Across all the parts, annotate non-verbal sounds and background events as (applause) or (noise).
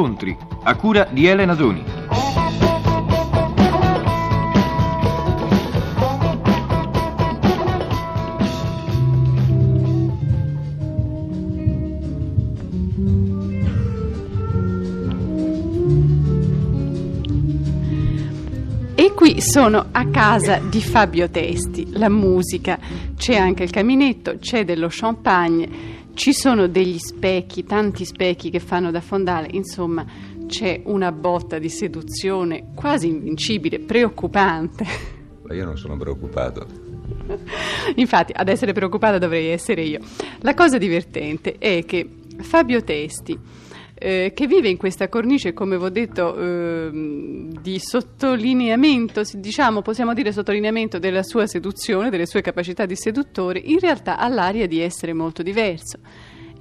Incontri, a cura di Elena Doni. E qui sono a casa di Fabio Testi, la musica, c'è anche il caminetto, c'è dello champagne, ci sono degli specchi, tanti specchi che fanno da fondale, insomma c'è una botta di seduzione quasi invincibile, preoccupante. (laughs) Ma io non sono preoccupato. Infatti, ad essere preoccupata dovrei essere io. La cosa divertente è che Fabio Testi, eh, che vive in questa cornice, come vi ho detto, eh, di sottolineamento, diciamo, possiamo dire sottolineamento della sua seduzione, delle sue capacità di seduttore, in realtà ha l'aria di essere molto diverso.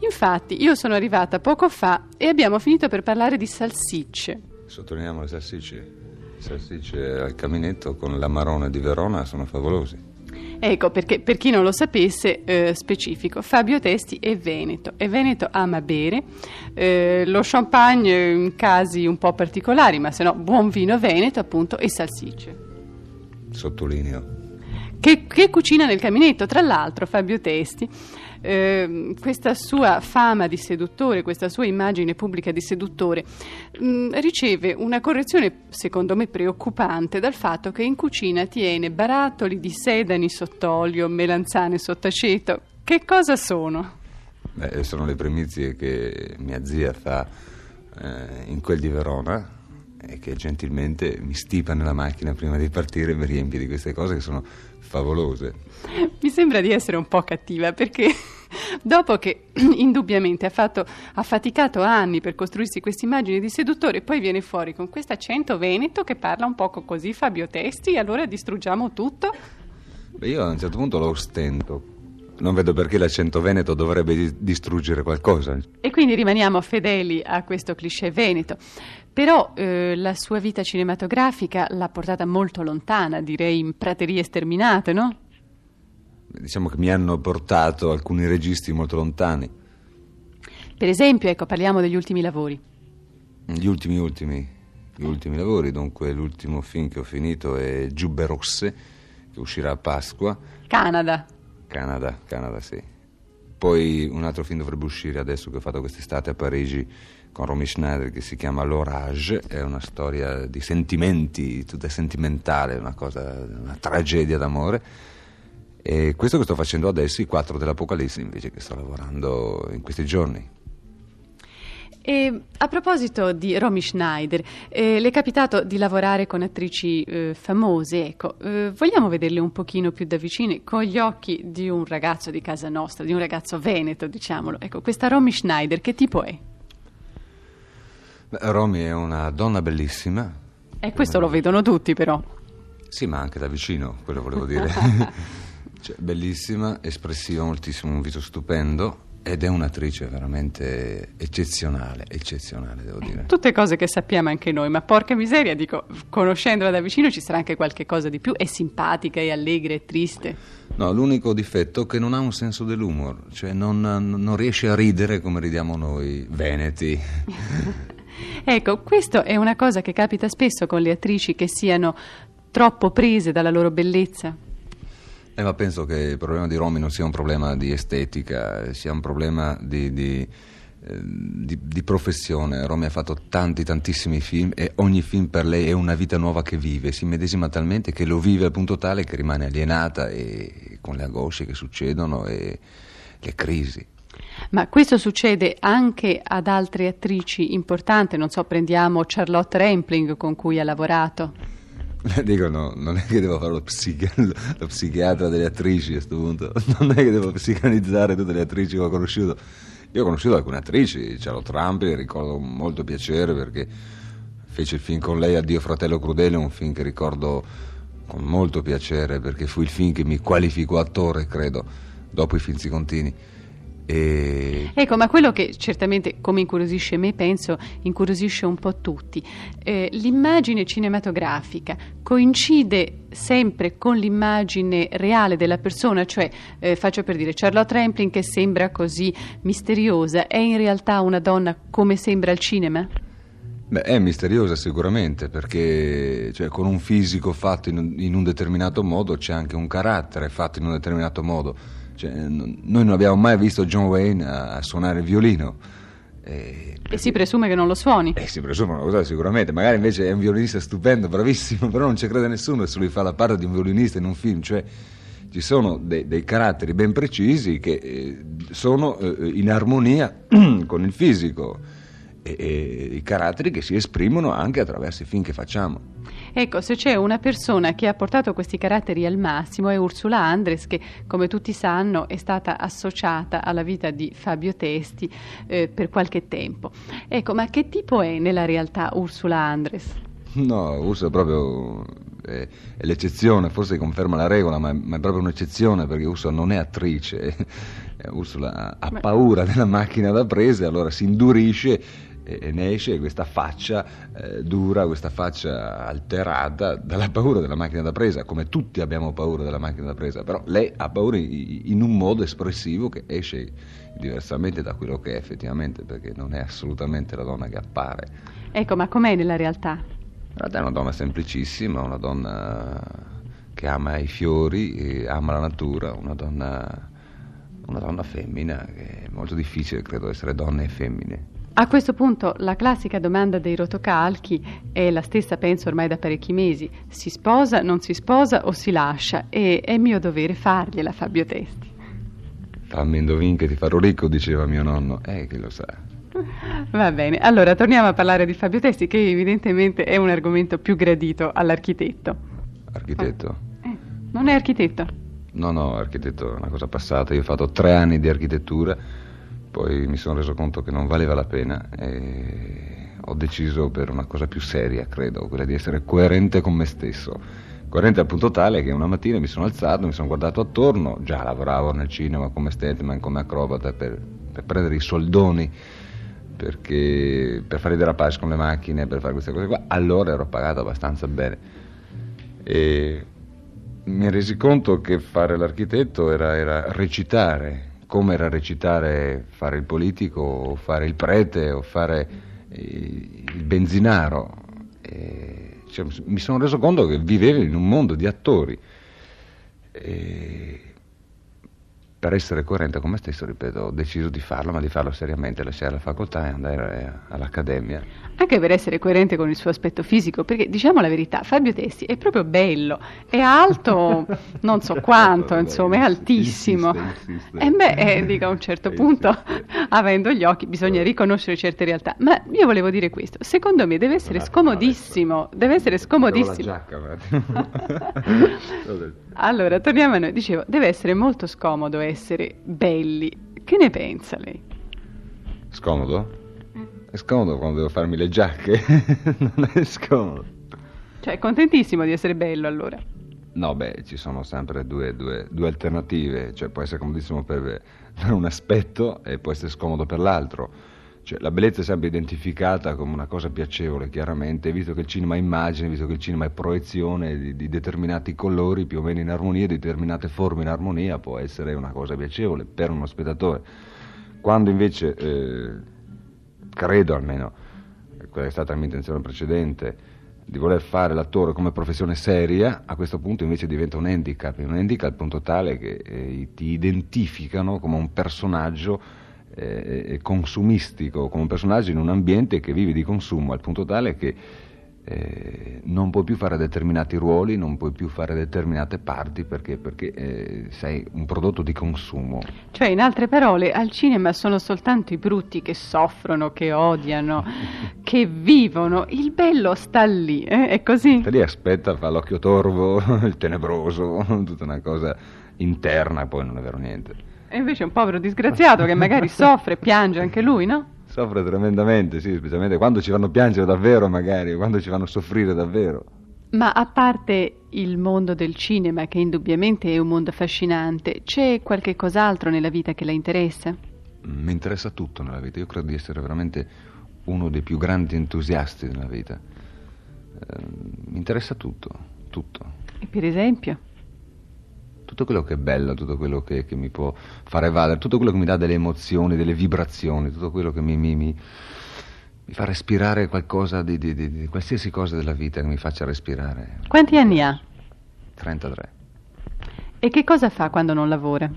Infatti, io sono arrivata poco fa e abbiamo finito per parlare di salsicce. Sottolineiamo le salsicce. Salsicce al caminetto con l'amarone di Verona sono favolosi. Ecco, perché per chi non lo sapesse, eh, specifico, Fabio Testi è veneto e Veneto ama bere eh, lo champagne in casi un po' particolari, ma se no buon vino veneto appunto e salsicce. Sottolineo. Che, che cucina nel caminetto, tra l'altro Fabio Testi eh, questa sua fama di seduttore, questa sua immagine pubblica di seduttore, mh, mm, riceve una correzione, secondo me, preoccupante dal fatto che in cucina tiene barattoli di sedani sott'olio, melanzane sott'aceto. Che cosa sono? Beh, sono le primizie che mia zia fa eh, in quel di Verona e che gentilmente mi stipa nella macchina prima di partire e mi riempie di queste cose che sono favolose. Mi sembra di essere un po' cattiva perché (laughs) dopo che (clears throat) indubbiamente ha, fatto, ha faticato anni per costruirsi questa immagine di seduttore, poi viene fuori con questo accento veneto che parla un poco così Fabio Testi, allora distruggiamo tutto. Beh, io a un certo punto lo ostento. Non vedo perché l'accento veneto dovrebbe distruggere qualcosa. E quindi rimaniamo fedeli a questo cliché veneto. Però eh, la sua vita cinematografica l'ha portata molto lontana, direi in praterie sterminate, no? Diciamo che mi hanno portato alcuni registi molto lontani. Per esempio, ecco, parliamo degli ultimi lavori. Gli ultimi ultimi, gli ultimi lavori, dunque l'ultimo film che ho finito è Giubbe Rosse, che uscirà a Pasqua. Canada. Canada, Canada, sì. Poi un altro film dovrebbe uscire adesso che ho fatto quest'estate a Parigi con Romy Schneider che si chiama L'Orage, è una storia di sentimenti, tutta sentimentale, una cosa, una tragedia d'amore. E questo che sto facendo adesso, i quattro dell'Apocalisse, invece che sto lavorando in questi giorni. E a proposito di Romy Schneider, eh, le è capitato di lavorare con attrici eh, famose, ecco, eh, vogliamo vederle un pochino più da vicino con gli occhi di un ragazzo di casa nostra, di un ragazzo veneto, diciamolo. Ecco, questa Romy Schneider che tipo è? Romy è una donna bellissima. E questo lo vedono tutti però. Sì, ma anche da vicino, quello volevo dire. (laughs) cioè, bellissima, espressiva moltissimo, un viso stupendo ed è un'attrice veramente eccezionale, eccezionale devo dire. Tutte cose che sappiamo anche noi, ma porca miseria, dico, conoscendola da vicino ci sarà anche qualche cosa di più. È simpatica, è allegra, è triste. No, l'unico difetto è che non ha un senso dell'umor, cioè non, non riesce a ridere come ridiamo noi veneti. (laughs) ecco, questo è una cosa che capita spesso con le attrici che siano troppo prese dalla loro bellezza. Eh, ma penso che il problema di Romy non sia un problema di estetica, sia un problema di, di, eh, di, di professione. Romy ha fatto tanti, tantissimi film e ogni film per lei è una vita nuova che vive, si medesima talmente che lo vive al punto tale che rimane alienata e con le angosce che succedono e le crisi. Ma questo succede anche ad altre attrici importanti, non so, prendiamo Charlotte Rampling con cui ha lavorato. (laughs) Dico, no, non è che devo fare lo, psichi- lo psichiatra delle attrici a questo punto, (laughs) non è che devo psicanalizzare tutte le attrici che ho conosciuto. Io ho conosciuto alcune attrici, Charlotte Rampling, ricordo con molto piacere perché fece il film con lei Addio fratello crudele, un film che ricordo con molto piacere perché fu il film che mi qualificò attore, credo, dopo i film contini. E... Ecco, ma quello che certamente, come incuriosisce me, penso incuriosisce un po' tutti, eh, l'immagine cinematografica coincide sempre con l'immagine reale della persona, cioè, eh, faccio per dire, Charlotte Rampling che sembra così misteriosa, è in realtà una donna come sembra al cinema? Beh, è misteriosa sicuramente perché cioè, con un fisico fatto in un, in un, determinato modo c'è anche un carattere fatto in un determinato modo. Cioè, n- noi non abbiamo mai visto John Wayne a, a suonare il violino. E, e, si presume che non lo suoni. Eh, si presume una cosa sicuramente, magari invece è un violinista stupendo, bravissimo, (laughs) però non ci crede nessuno se lui fa la parte di un violinista in un film, cioè ci sono dei, dei caratteri ben precisi che eh, sono eh, in armonia (clears throat) con il fisico e, e i caratteri che si esprimono anche attraverso i film che facciamo. Ecco, se c'è una persona che ha portato questi caratteri al massimo è Ursula Andres, che come tutti sanno è stata associata alla vita di Fabio Testi eh, per qualche tempo. Ecco, ma che tipo è nella realtà Ursula Andres? No, Ursula è proprio è, è l'eccezione, forse conferma la regola, ma è, ma è, proprio un'eccezione perché Ursula non è attrice. (laughs) Ursula ha paura della macchina da presa e allora si indurisce e ne esce questa faccia eh, dura, questa faccia alterata dalla paura della macchina da presa, come tutti abbiamo paura della macchina da presa, però lei ha paura in un modo espressivo che esce diversamente da quello che è effettivamente, perché non è assolutamente la donna che appare. Ecco, ma com'è nella realtà? In realtà è una donna semplicissima, una donna che ama i fiori, ama la natura, una donna, una donna femmina, che è molto difficile credo essere donne e femmine. A questo punto la classica domanda dei rotocalchi è la stessa, penso, ormai da parecchi mesi. Si sposa, non si sposa o si lascia? E è mio dovere fargliela, Fabio Testi. Fammi indovin che ti farò ricco, diceva mio nonno. Eh, che lo sa. (laughs) Va bene, allora torniamo a parlare di Fabio Testi, che evidentemente è un argomento più gradito all'architetto. Architetto? Eh, non è architetto? No, no, architetto è una cosa passata. Io ho fatto tre anni di architettura poi mi sono reso conto che non valeva la pena e ho deciso per una cosa più seria, credo, quella di essere coerente con me stesso. Coerente al punto tale che una mattina mi sono alzato, mi sono guardato attorno, già lavoravo nel cinema come statement, come acrobata per, per prendere i soldoni perché, per fare i derapage con le macchine, per fare queste cose qua, allora ero pagato abbastanza bene. E mi resi conto che fare l'architetto era, era recitare, come era recitare, fare il politico o fare il prete o fare il benzinaro. E, cioè, mi sono reso conto che vivevo in un mondo di attori. E, per essere coerente con me stesso, ripeto, ho deciso di farlo, ma di farlo seriamente, lasciare la facoltà e andare all'accademia. Anche per essere coerente con il suo aspetto fisico, perché diciamo la verità, Fabio Testi è proprio bello, è alto (laughs) non so quanto, insomma, è altissimo. Insiste, insiste. E beh, eh, dico a un certo (laughs) punto, avendo gli occhi, bisogna riconoscere certe realtà. Ma io volevo dire questo, secondo me deve essere scomodissimo, deve essere scomodissimo. (laughs) allora, torniamo a noi, dicevo, deve essere molto scomodo essere belli. Che ne pensa lei? Scomodo? È scomodo quando devo farmi le giacche, (laughs) non è scomodo. Cioè, è contentissimo di essere bello allora? No, beh, ci sono sempre due, due, due alternative, cioè può essere comodissimo per, per un aspetto e può essere scomodo per l'altro. Cioè, la bellezza è sempre identificata come una cosa piacevole, chiaramente, visto che il cinema è immagine, visto che il cinema è proiezione di, di, determinati colori più o meno in armonia, determinate forme in armonia, può essere una cosa piacevole per uno spettatore. Quando invece, eh, credo almeno, quella è stata la mia intenzione precedente, di voler fare l'attore come professione seria, a questo punto invece diventa un handicap, un handicap al punto tale che eh, ti identificano come un personaggio eh, consumistico, come un personaggio in un ambiente che vive di consumo, al punto tale che eh, non puoi più fare determinati ruoli, non puoi più fare determinate parti perché, perché eh, sei un prodotto di consumo. Cioè, in altre parole, al cinema sono soltanto i brutti che soffrono, che odiano, (laughs) che vivono. Il bello sta lì, eh? è così? Sta lì aspetta, fa l'occhio torvo, (laughs) il tenebroso, (laughs) tutta una cosa interna, poi non è vero niente. E invece un povero disgraziato che magari (laughs) soffre, piange anche lui, no? Soffre tremendamente, sì, specialmente quando ci fanno piangere davvero, magari, quando ci fanno soffrire davvero. Ma a parte il mondo del cinema, che indubbiamente è un mondo affascinante, c'è qualche cos'altro nella vita che la interessa? Mi interessa tutto nella vita, io credo di essere veramente uno dei più grandi entusiasti della vita. Eh, mi interessa tutto, tutto. E per esempio? Tutto quello che è bello, tutto quello che, che, mi può fare evadere, tutto quello che mi dà delle emozioni, delle vibrazioni, tutto quello che mi, mi, mi, mi fa respirare qualcosa di, di- di- di qualsiasi cosa della vita che mi faccia respirare. Quanti anni ha? 33. E che cosa fa quando non lavora?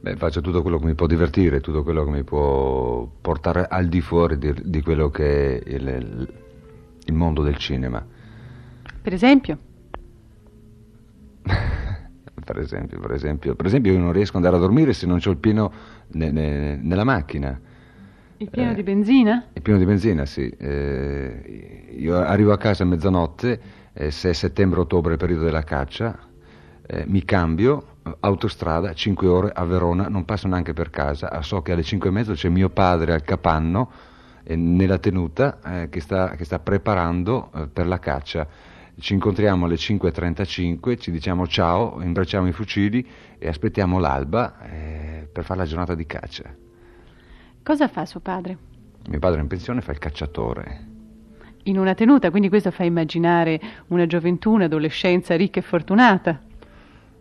Beh, faccio tutto quello che mi può divertire, tutto quello che mi può portare al di fuori di, di quello che è il- il mondo del cinema. Per esempio? Per esempio, per esempio, per esempio io non riesco ad andare a dormire se non c'ho il pieno ne- ne- nella macchina. Il pieno Eh. di benzina? Il pieno di benzina, sì. Eh, io arrivo a casa a mezzanotte, eh, se è settembre-ottobre il periodo della caccia, eh, mi cambio, autostrada, 5 ore a Verona, non passo neanche per casa, ah, so che alle 5 e mezzo c'è mio padre al capanno, eh, nella tenuta, eh, che, sta, che sta preparando per la caccia. Ci incontriamo alle 5.35, ci diciamo ciao, imbracciamo i fucili e aspettiamo l'alba eh, per fare la giornata di caccia. Cosa fa suo padre? Mio padre in pensione fa il cacciatore. In una tenuta, quindi questo fa immaginare una gioventù, un'adolescenza ricca e fortunata.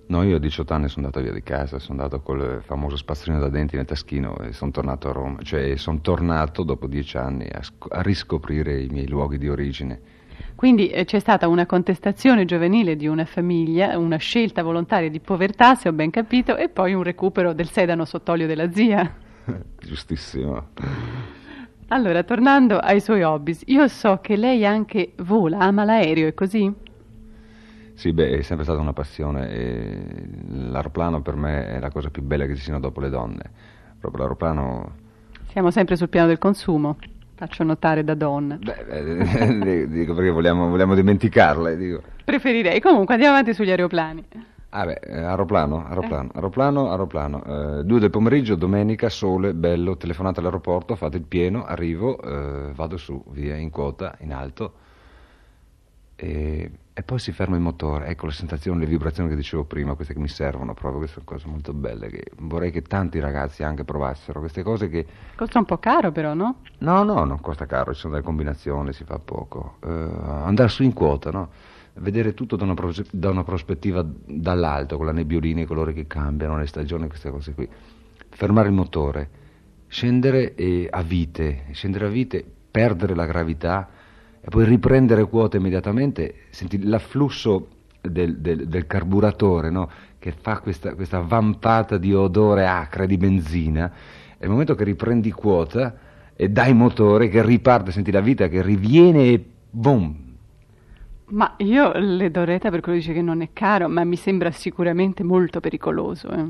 No, io a 18 anni sono andato via di casa, sono andato col famoso spazzolino da denti nel taschino e sono tornato a Roma, cioè sono tornato dopo dieci anni a, sc- a riscoprire i miei luoghi di origine. Quindi eh, c'è stata una contestazione giovanile di una famiglia, una scelta volontaria di povertà, se ho ben capito, e poi un recupero del sedano sott'olio della zia. (laughs) Giustissimo. Allora, tornando ai suoi hobby, io so che lei anche vola, ama l'aereo, è così? Sì, beh, è sempre stata una passione l'aeroplano per me è la cosa più bella che ci siano dopo le donne. Proprio l'aeroplano... Siamo sempre sul piano del consumo, faccio notare da donna. Beh, (laughs) eh, dico perché vogliamo, vogliamo dimenticarle, dico. Preferirei, comunque andiamo avanti sugli aeroplani. Ah beh, eh, aeroplano, aeroplano, aeroplano, aeroplano. Eh, due del pomeriggio, domenica, sole, bello, telefonate all'aeroporto, fate il pieno, arrivo, eh, vado su, via, in quota, in alto, e, e poi si ferma il motore. Ecco le sensazioni, le vibrazioni che dicevo prima, queste che mi servono proprio, queste sono cose molto belle, che vorrei che tanti ragazzi anche provassero, queste cose che... Costa un po' caro però, no? No, no, non costa caro, ci sono delle combinazioni, si fa poco. Eh, andare su in quota, no? Vedere tutto da una, pros- da una prospettiva dall'alto, con la nebbiolina, i colori che cambiano, le stagioni, queste cose qui. Fermare il motore, scendere eh, a vite, scendere a vite, perdere la gravità e poi riprendere quota immediatamente, senti l'afflusso del, del- del carburatore, no? Che fa questa, questa vampata di odore acre di benzina. E il momento che riprendi quota e dai motore che riparte, senti la vita che riviene e boom, Ma io le do retta per quello che dice che non è caro, ma mi sembra sicuramente molto pericoloso. eh.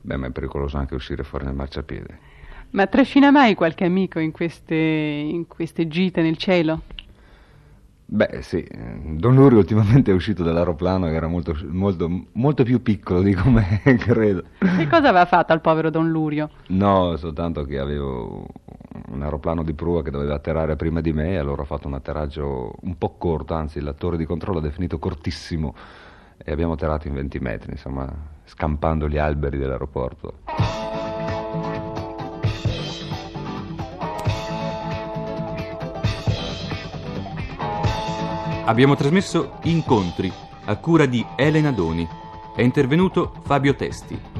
Beh, ma è pericoloso anche uscire fuori nel marciapiede. Ma trascina mai qualche amico in queste, in queste gite nel cielo? Beh, sì, Don Luri ultimamente è uscito dall'aeroplano che era molto, molto, molto più piccolo di come (laughs) credo. Che cosa aveva fatto al povero Don Lurio? No, soltanto che avevo un aeroplano di prua che doveva atterrare prima di me e allora ho fatto un atterraggio un po' corto, anzi la torre di controllo ha definito cortissimo e abbiamo atterrato in 20 metri, insomma, scampando gli alberi dell'aeroporto. Abbiamo trasmesso Incontri a cura di Elena Doni. È intervenuto Fabio Testi.